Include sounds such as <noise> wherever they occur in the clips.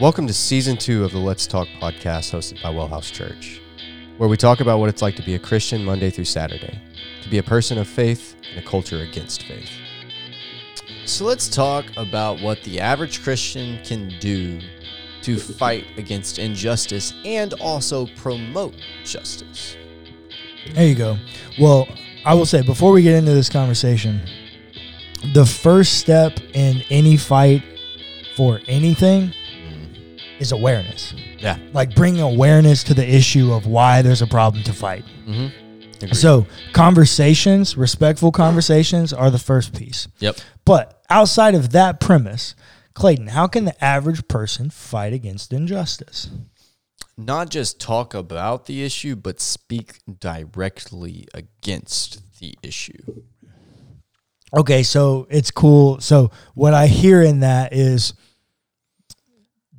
Welcome to season two of the Let's Talk podcast hosted by Wellhouse Church, where we talk about what it's like to be a Christian Monday through Saturday, to be a person of faith in a culture against faith. So let's talk about what the average Christian can do to fight against injustice and also promote justice. There you go. Well, I will say before we get into this conversation, the first step in any fight for anything is awareness. Yeah. Like bringing awareness to the issue of why there's a problem to fight. Mm-hmm. So, conversations, respectful conversations are the first piece. Yep. But outside of that premise, Clayton, how can the average person fight against injustice? Not just talk about the issue, but speak directly against the issue. Okay, so it's cool. So what I hear in that is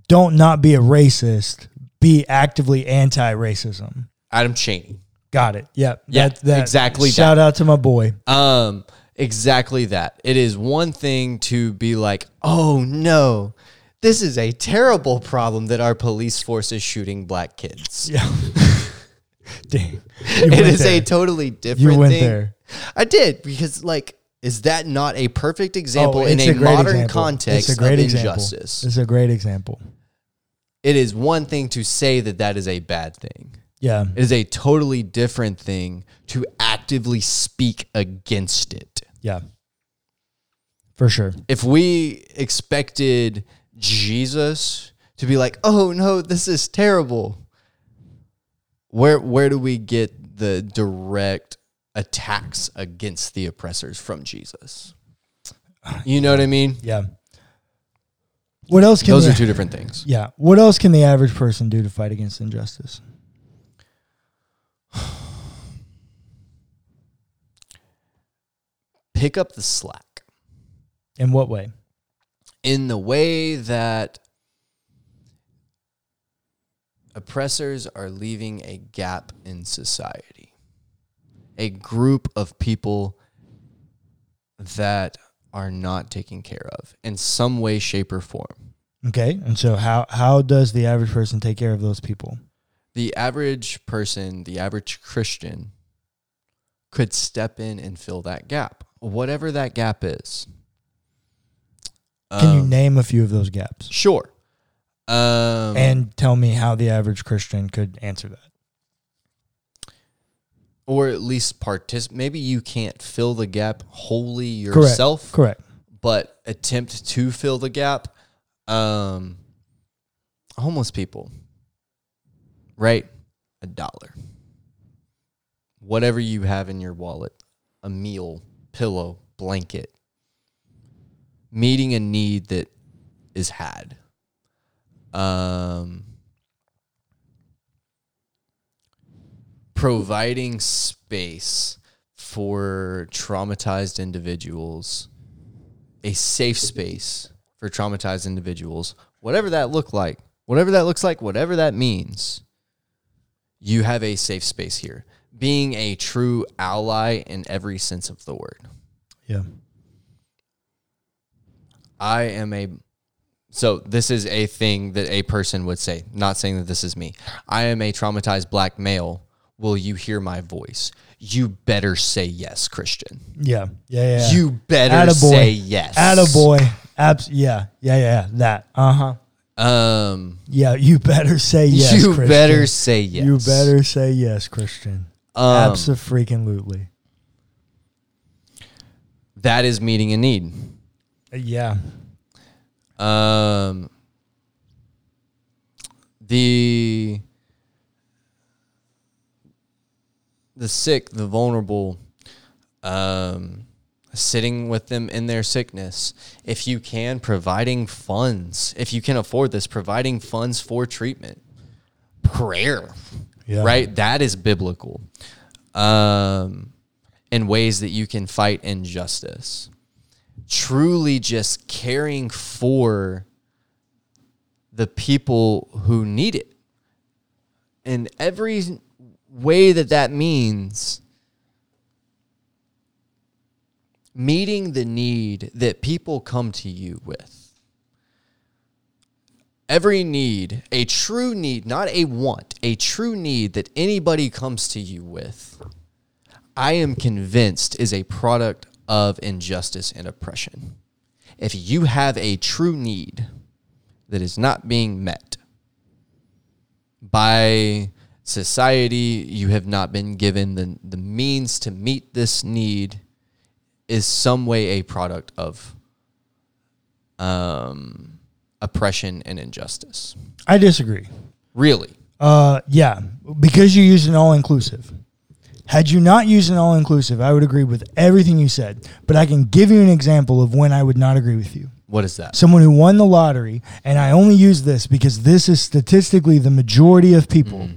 don't not be a racist, be actively anti-racism. Ibram Kendi. Got it. Yep. Yeah, exactly Shout out to my boy. Um, exactly that. It is one thing to be like, oh no, this is a terrible problem that our police force is shooting black kids. Yeah. <laughs> Dang. It went a totally different You went thing. there. I did because like is that not a perfect example Oh, in it's a, modern example. context it's a great of example. injustice? It's a great example. It is one thing to say that that is a bad thing. Yeah. It is a totally different thing to actively speak against it. Yeah. For sure. If we expected Jesus to be like, "Oh no, this is terrible." Where where do we get the direct attacks against the oppressors from Jesus? You know what I mean? Yeah. What else can Those the, are two different things. <laughs> Yeah. What else can the average person do to fight against injustice? <sighs> Pick up the slack In what way? in the way that oppressors are leaving a gap in society. A group of people that are not taken care of in some way, shape, or form. Okay. And so how how does the average person take care of those people? The average person, the average Christian, could step in and fill that gap, whatever that gap is. Can you Um, name a few of those gaps? Sure. Um, and tell me how the average Christian could answer that. Or at least participate. Maybe you can't fill the gap wholly Correct. yourself, Correct. but attempt to fill the gap. Um, homeless people, right? A dollar, whatever you have in your wallet, a meal, pillow, blanket, meeting a need that is had. Um, providing space for traumatized individuals, a safe space for traumatized individuals, whatever that look like, whatever that looks like, whatever that means, you have a safe space here. Being a true ally in every sense of the word. Yeah. I am a so this is a thing that a person would say, not saying that this is me. I am a traumatized black male. Will you hear my voice? You better say yes, Christian. Yeah. Yeah. Yeah. You better Attaboy. say yes. Attaboy. Abs- yeah. Yeah. Yeah. That. Uh huh. Um Yeah. You better say yes. you Christian. better say yes. You better say yes, Christian. um, Absolutely. that is meeting a need. Yeah. Um, the the sick, the vulnerable, um, sitting with them in their sickness. If you can, providing funds. If you can afford this, providing funds for treatment, prayer, Yeah. right? That is biblical. Um, in ways that you can fight injustice truly just caring for the people who need it. In every way that that means meeting the need that people come to you with. every need, a true need, not a want, a true need that anybody comes to you with, I am convinced is a product of injustice and oppression. If you have a true need that is not being met by society, you have not been given the, the means to meet this need, is some way a product of um, oppression and injustice. I disagree. Really? Uh, yeah, because you used an all inclusive. Had you not used an all inclusive, I would agree with everything you said. But I can give you an example of when I would not agree with you. What is that? Someone who won the lottery, and I only use this because this is statistically the majority of people.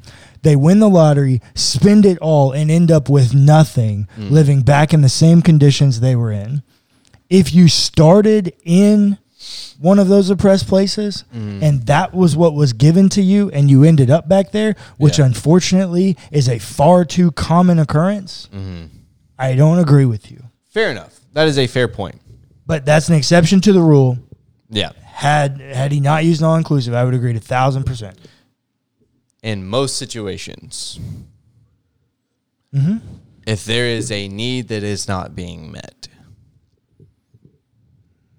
They win the lottery, spend it all, and end up with nothing, mm. living back in the same conditions they were in. If you started in one of those oppressed places mm. and that was what was given to you and you ended up back there, which Yeah. unfortunately is a far too common occurrence, mm-hmm. I don't agree with you. Fair enough. That is a fair point. But that's an exception to the rule. Yeah. Had had he not used all inclusive, I would agree to thousand percent. In most situations, Mm-hmm. if there is a need that is not being met,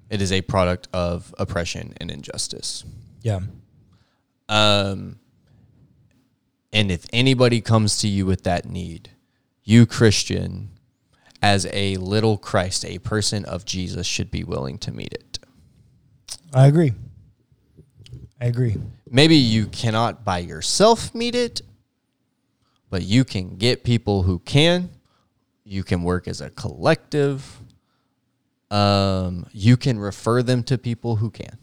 it is a product of oppression and injustice. Yeah. Um, and if anybody comes to you with that need, you Christian, as a little Christ, a person of Jesus, should be willing to meet it. I agree. I agree. Maybe you cannot by yourself meet it, but you can get people who can. You can work as a collective. Um, you can refer them to people who can.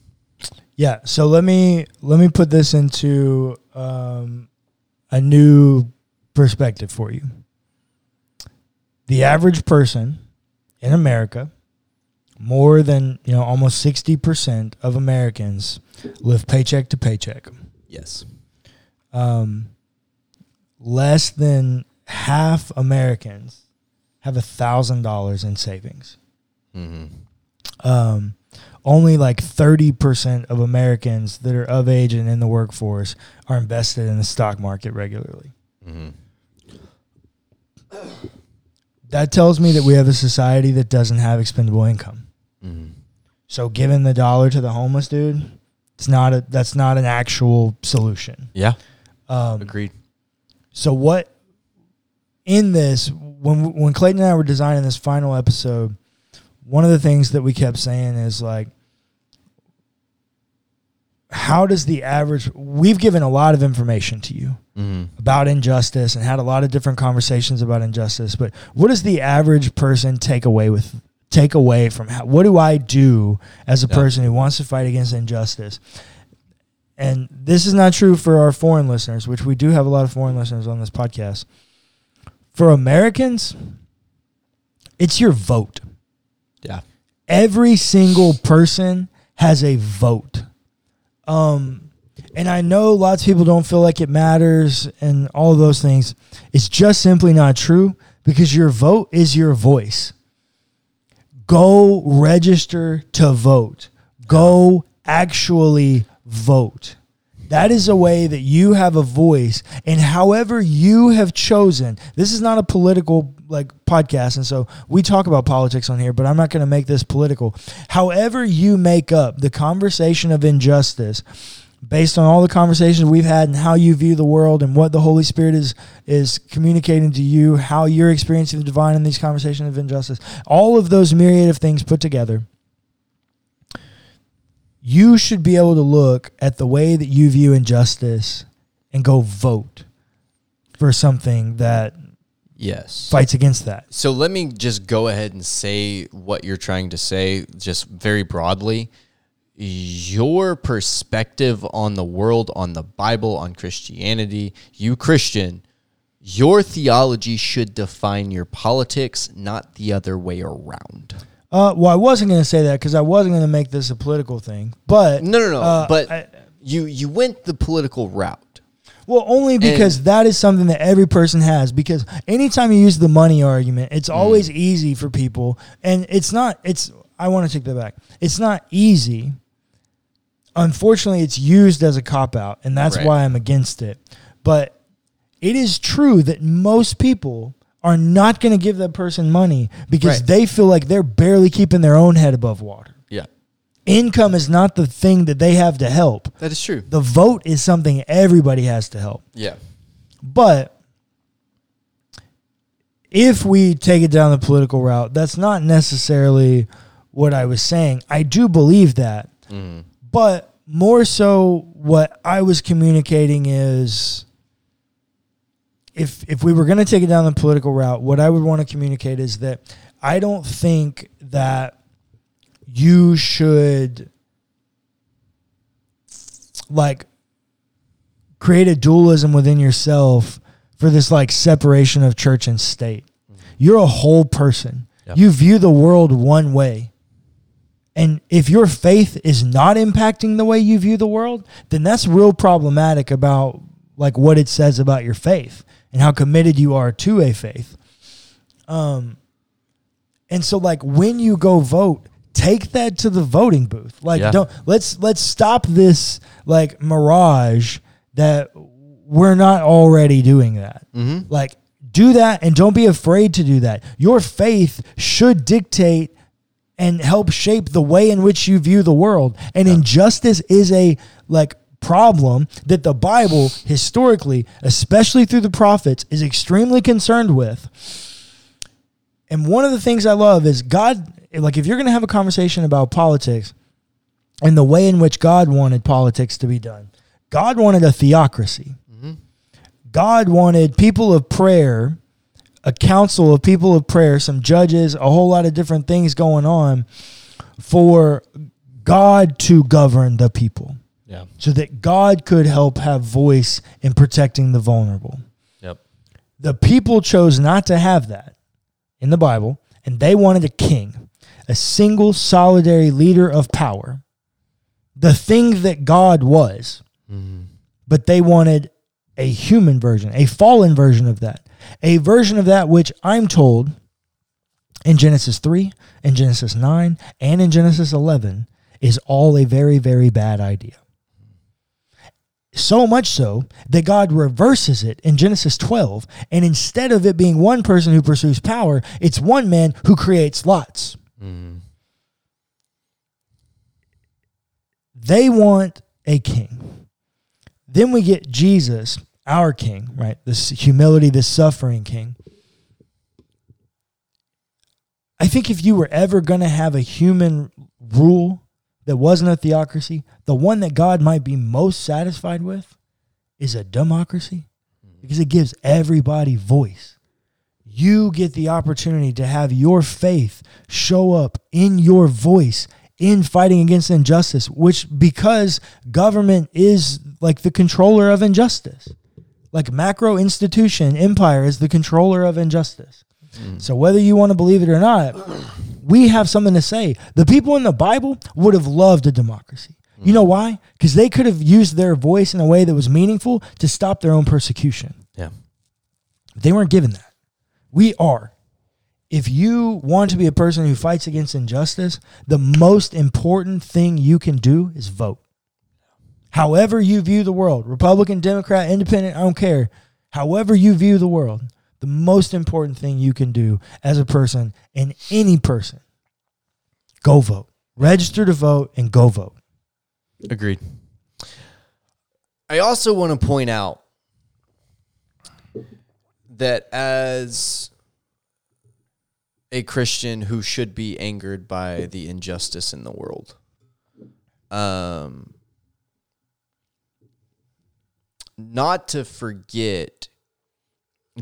Yeah. So let me let me put this into um, a new perspective for you. The average person in America, more than you know, almost sixty percent of Americans live paycheck to paycheck. Yes. Um, less than half Americans have a thousand dollars in savings. Mm-hmm. um, only like 30% of Americans that are of age and in the workforce are invested in the stock market regularly. Mm-hmm. That tells me that we have a society that doesn't have expendable income. Mm-hmm. So giving the dollar to the homeless dude, it's not a that's not an actual solution. Yeah. Um, Agreed. So what in this when when Clayton and I were designing this final episode, one of the things that we kept saying is like how does the average we've given a lot of information to you Mm-hmm. about injustice and had a lot of different conversations about injustice, but what does the average person take away with take away from how, what do I do as a Yeah. person who wants to fight against injustice? And this is not true for our foreign listeners, which we do have a lot of foreign listeners on this podcast. For Americans, it's your vote. Yeah. Every single person has a vote. Um, and I know lots of people don't feel like it matters and all of those things. It's just simply not true because your vote is your voice. Go register to vote. Go actually vote. That is a way that you have a voice and however you have chosen. This is not a political like podcast and so we talk about politics on here, but I'm not going to make this political. However you make up the conversation of injustice based on all the conversations we've had and how you view the world and what the Holy Spirit is is communicating to you, how you're experiencing the divine in these conversations of injustice, all of those myriad of things put together, you should be able to look at the way that you view injustice and go vote for something that Yes. fights against that. So let me just go ahead and say what you're trying to say, just very broadly. Your perspective on the world, on the Bible, on Christianity, you Christian, your theology should define your politics, not the other way around. Uh, well, I wasn't going to say that because I wasn't going to make this a political thing, but No, no, no. Uh, but I- you you went the political route. Well, only because that is something that every person has. Because anytime you use the money argument, it's always easy for people, and it's not. It's. I want to take that back. It's not easy. Unfortunately it's used as a cop out and that's Right. why I'm against it. But it is true that most people are not going to give that person money because Right. they feel like they're barely keeping their own head above water. Yeah. Income is not the thing that they have to help. That is true. The vote is something everybody has to help. Yeah. But if we take it down the political route, that's not necessarily what I was saying. I do believe that. Mm. But more so, what I was communicating is if if we were going to take it down the political route, what I would want to communicate is that I don't think that you should like create a dualism within yourself for this like separation of church and state. Mm-hmm. You're a whole person. Yeah. You view the world one way. And if your faith is not impacting the way you view the world, then that's real problematic about like what it says about your faith and how committed you are to a faith. Um and so like when you go vote, take that to the voting booth. Like Yeah. don't let's let's stop this like mirage that we're not already doing that. Mm-hmm. Like, do that and don't be afraid to do that. Your faith should dictate and help shape the way in which you view the world. And injustice is a like problem that the Bible historically, especially through the prophets, is extremely concerned with. And one of the things I love is God like if you're going to have a conversation about politics and the way in which God wanted politics to be done. God wanted a theocracy. Mm-hmm. God wanted people of prayer, a council of people of prayer, some judges, a whole lot of different things going on for God to govern the people Yeah. so that God could help have voice in protecting the vulnerable. Yep. The people chose not to have that in the Bible, and they wanted a king, a single solitary leader of power, the thing that God was mm-hmm. but they wanted a human version, a fallen version of that, a version of that which I'm told in Genesis 3, in Genesis 9, and in Genesis 11 is all a very, very bad idea. So much so that God reverses it in Genesis 12, and instead of it being one person who pursues power, it's one man who creates lots. Mm-hmm. They want a king. Then we get Jesus, our king, right? This humility, this suffering king. I think if you were ever going to have a human rule that wasn't a theocracy, the one that God might be most satisfied with is a democracy mm-hmm. because it gives everybody voice. You get the opportunity to have your faith show up in your voice in fighting against injustice, which because government is like the controller of injustice. Like macro institution, empire is the controller of injustice. Mm. So whether you want to believe it or not, we have something to say. The people in the Bible would have loved a democracy. You mm. know why? Because they could have used their voice in a way that was meaningful to stop their own persecution. Yeah. They weren't given that. We are. If you want to be a person who fights against injustice, the most important thing you can do is vote. However, you view the world Republican, Democrat, Independent, I don't care. However, you view the world, the most important thing you can do as a person and any person go vote. Register to vote and go vote. Agreed. I also want to point out that as a Christian who should be angered by the injustice in the world, um, not to forget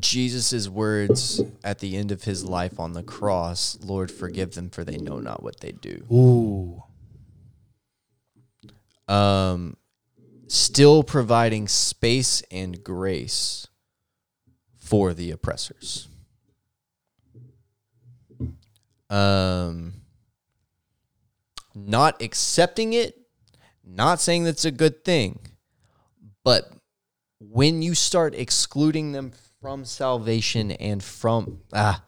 Jesus' words at the end of his life on the cross Lord, forgive them, for they know not what they do. Ooh. um, still providing space and grace for the oppressors. Um, not accepting it, not saying that's a good thing, but when you start excluding them from salvation and from ah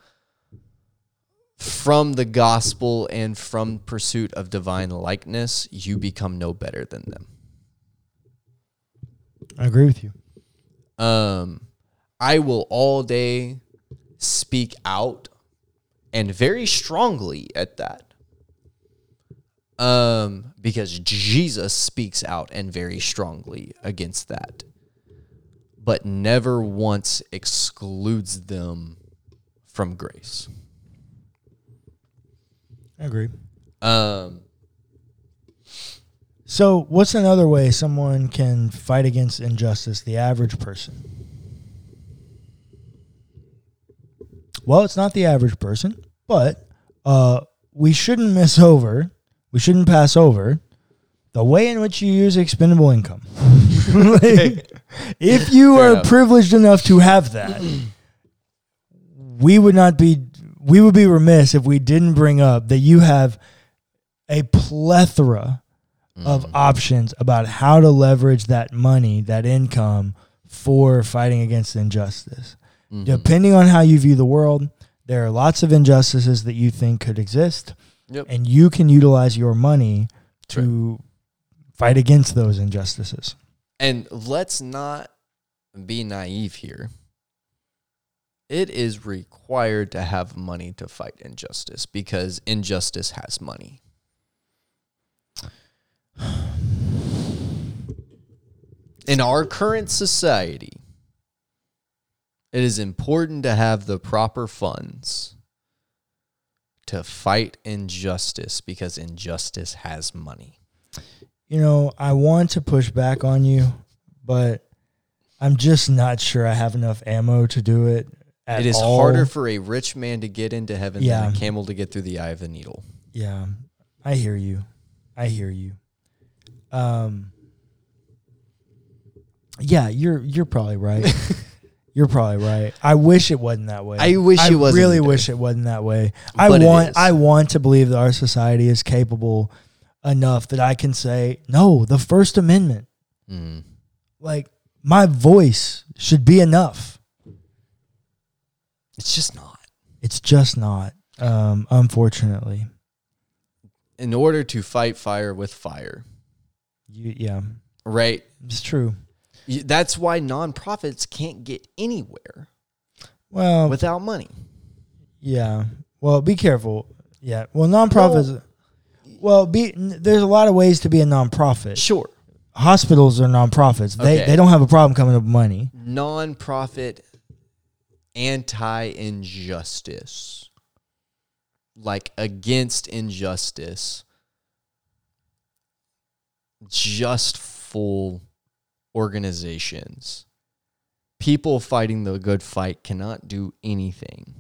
from the gospel and from pursuit of divine likeness, you become no better than them. I agree with you. Um, I will all day speak out and very strongly at that. Um, because Jesus speaks out and very strongly against that, but never once excludes them from grace. I agree. Um, So, what's another way someone can fight against injustice, the average person? Well, it's not the average person, but uh, we shouldn't miss over, we shouldn't pass over the way in which you use expendable income. <laughs> Like, if you Fair are enough. privileged enough to have that, we would not be we would be remiss if we didn't bring up that you have a plethora of options about how to leverage that money, that income for fighting against injustice. mhm. Depending on how you view the world, there are lots of injustices that you think could exist, Yep. and you can utilize your money to fight against those injustices. And let's not be naive here. It is required to have money to fight injustice because injustice has money. In our current society, it is important to have the proper funds to fight injustice because injustice has money. You know, I want to push back on you, but I'm just not sure I have enough ammo to do it. At it is all. harder for a rich man to get into heaven Yeah. than a camel to get through the eye of the needle. Yeah, I hear you. I hear you. Um, yeah, you're you're probably right. <laughs> you're probably right. I wish it wasn't that way. I wish I it wasn't really wish it wasn't that way. I But want. I want to believe that our society is capable enough that I can say no. The First Amendment, Mm. like my voice, should be enough. It's just not. It's just not. Um, unfortunately, In order to fight fire with fire, you, yeah, right? it's true. That's why nonprofits can't get anywhere Well, without money. Yeah. Well, be careful. Yeah. Well, nonprofits. Well, be there's a lot of ways to be a nonprofit. Sure. Hospitals are nonprofits. They they don't have a problem coming up with money. Nonprofit anti injustice, like against injustice, just full organizations. People fighting the good fight cannot do anything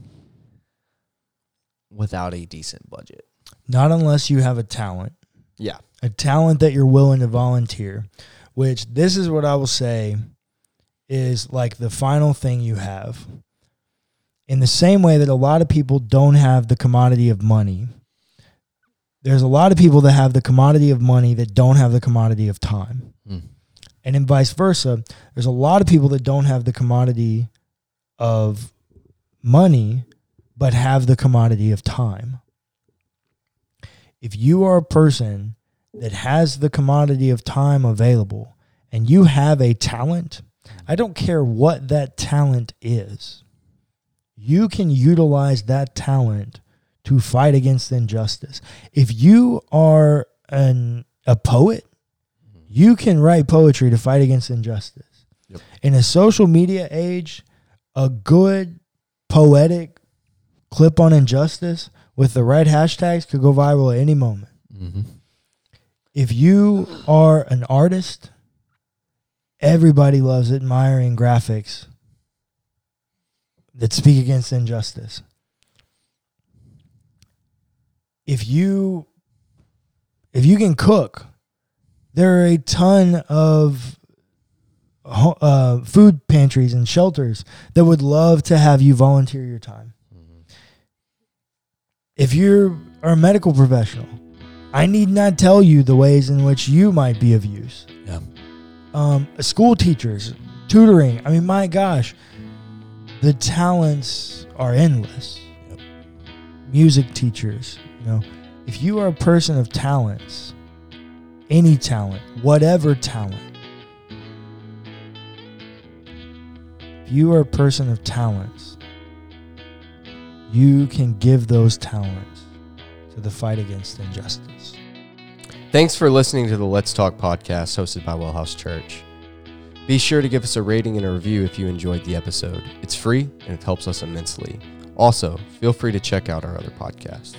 without a decent budget. Not unless you have a talent, Yeah. a talent that you're willing to volunteer. Which this is what I will say is like the final thing you have. In the same way that a lot of people don't have the commodity of money, there's a lot of people that have the commodity of money that don't have the commodity of time. Mm. And then vice versa, there's a lot of people that don't have the commodity of money, but have the commodity of time. If you are a person that has the commodity of time available and you have a talent, I don't care what that talent is, you can utilize that talent to fight against injustice. If you are an a poet, you can write poetry to fight against injustice. Yep. In a social media age, a good poetic clip on injustice with the right hashtags could go viral at any moment. Mm-hmm. If you are an artist, everybody loves admiring graphics that speak against injustice. If you if you can cook, there are a ton of uh, food pantries and shelters that would love to have you volunteer your time. If you are a medical professional, I need not tell you the ways in which you might be of use. Yeah. Um, school teachers, tutoring. I mean, my gosh, the talents are endless. Yep. music teachers, you know, if you are a person of talents, any talent, whatever talent, if you are a person of talents, you can give those talents to the fight against injustice. Thanks for listening to the Let's Talk podcast hosted by Wellhouse Church. Be sure to give us a rating and a review if you enjoyed the episode. It's free and it helps us immensely. Also, feel free to check out our other podcasts.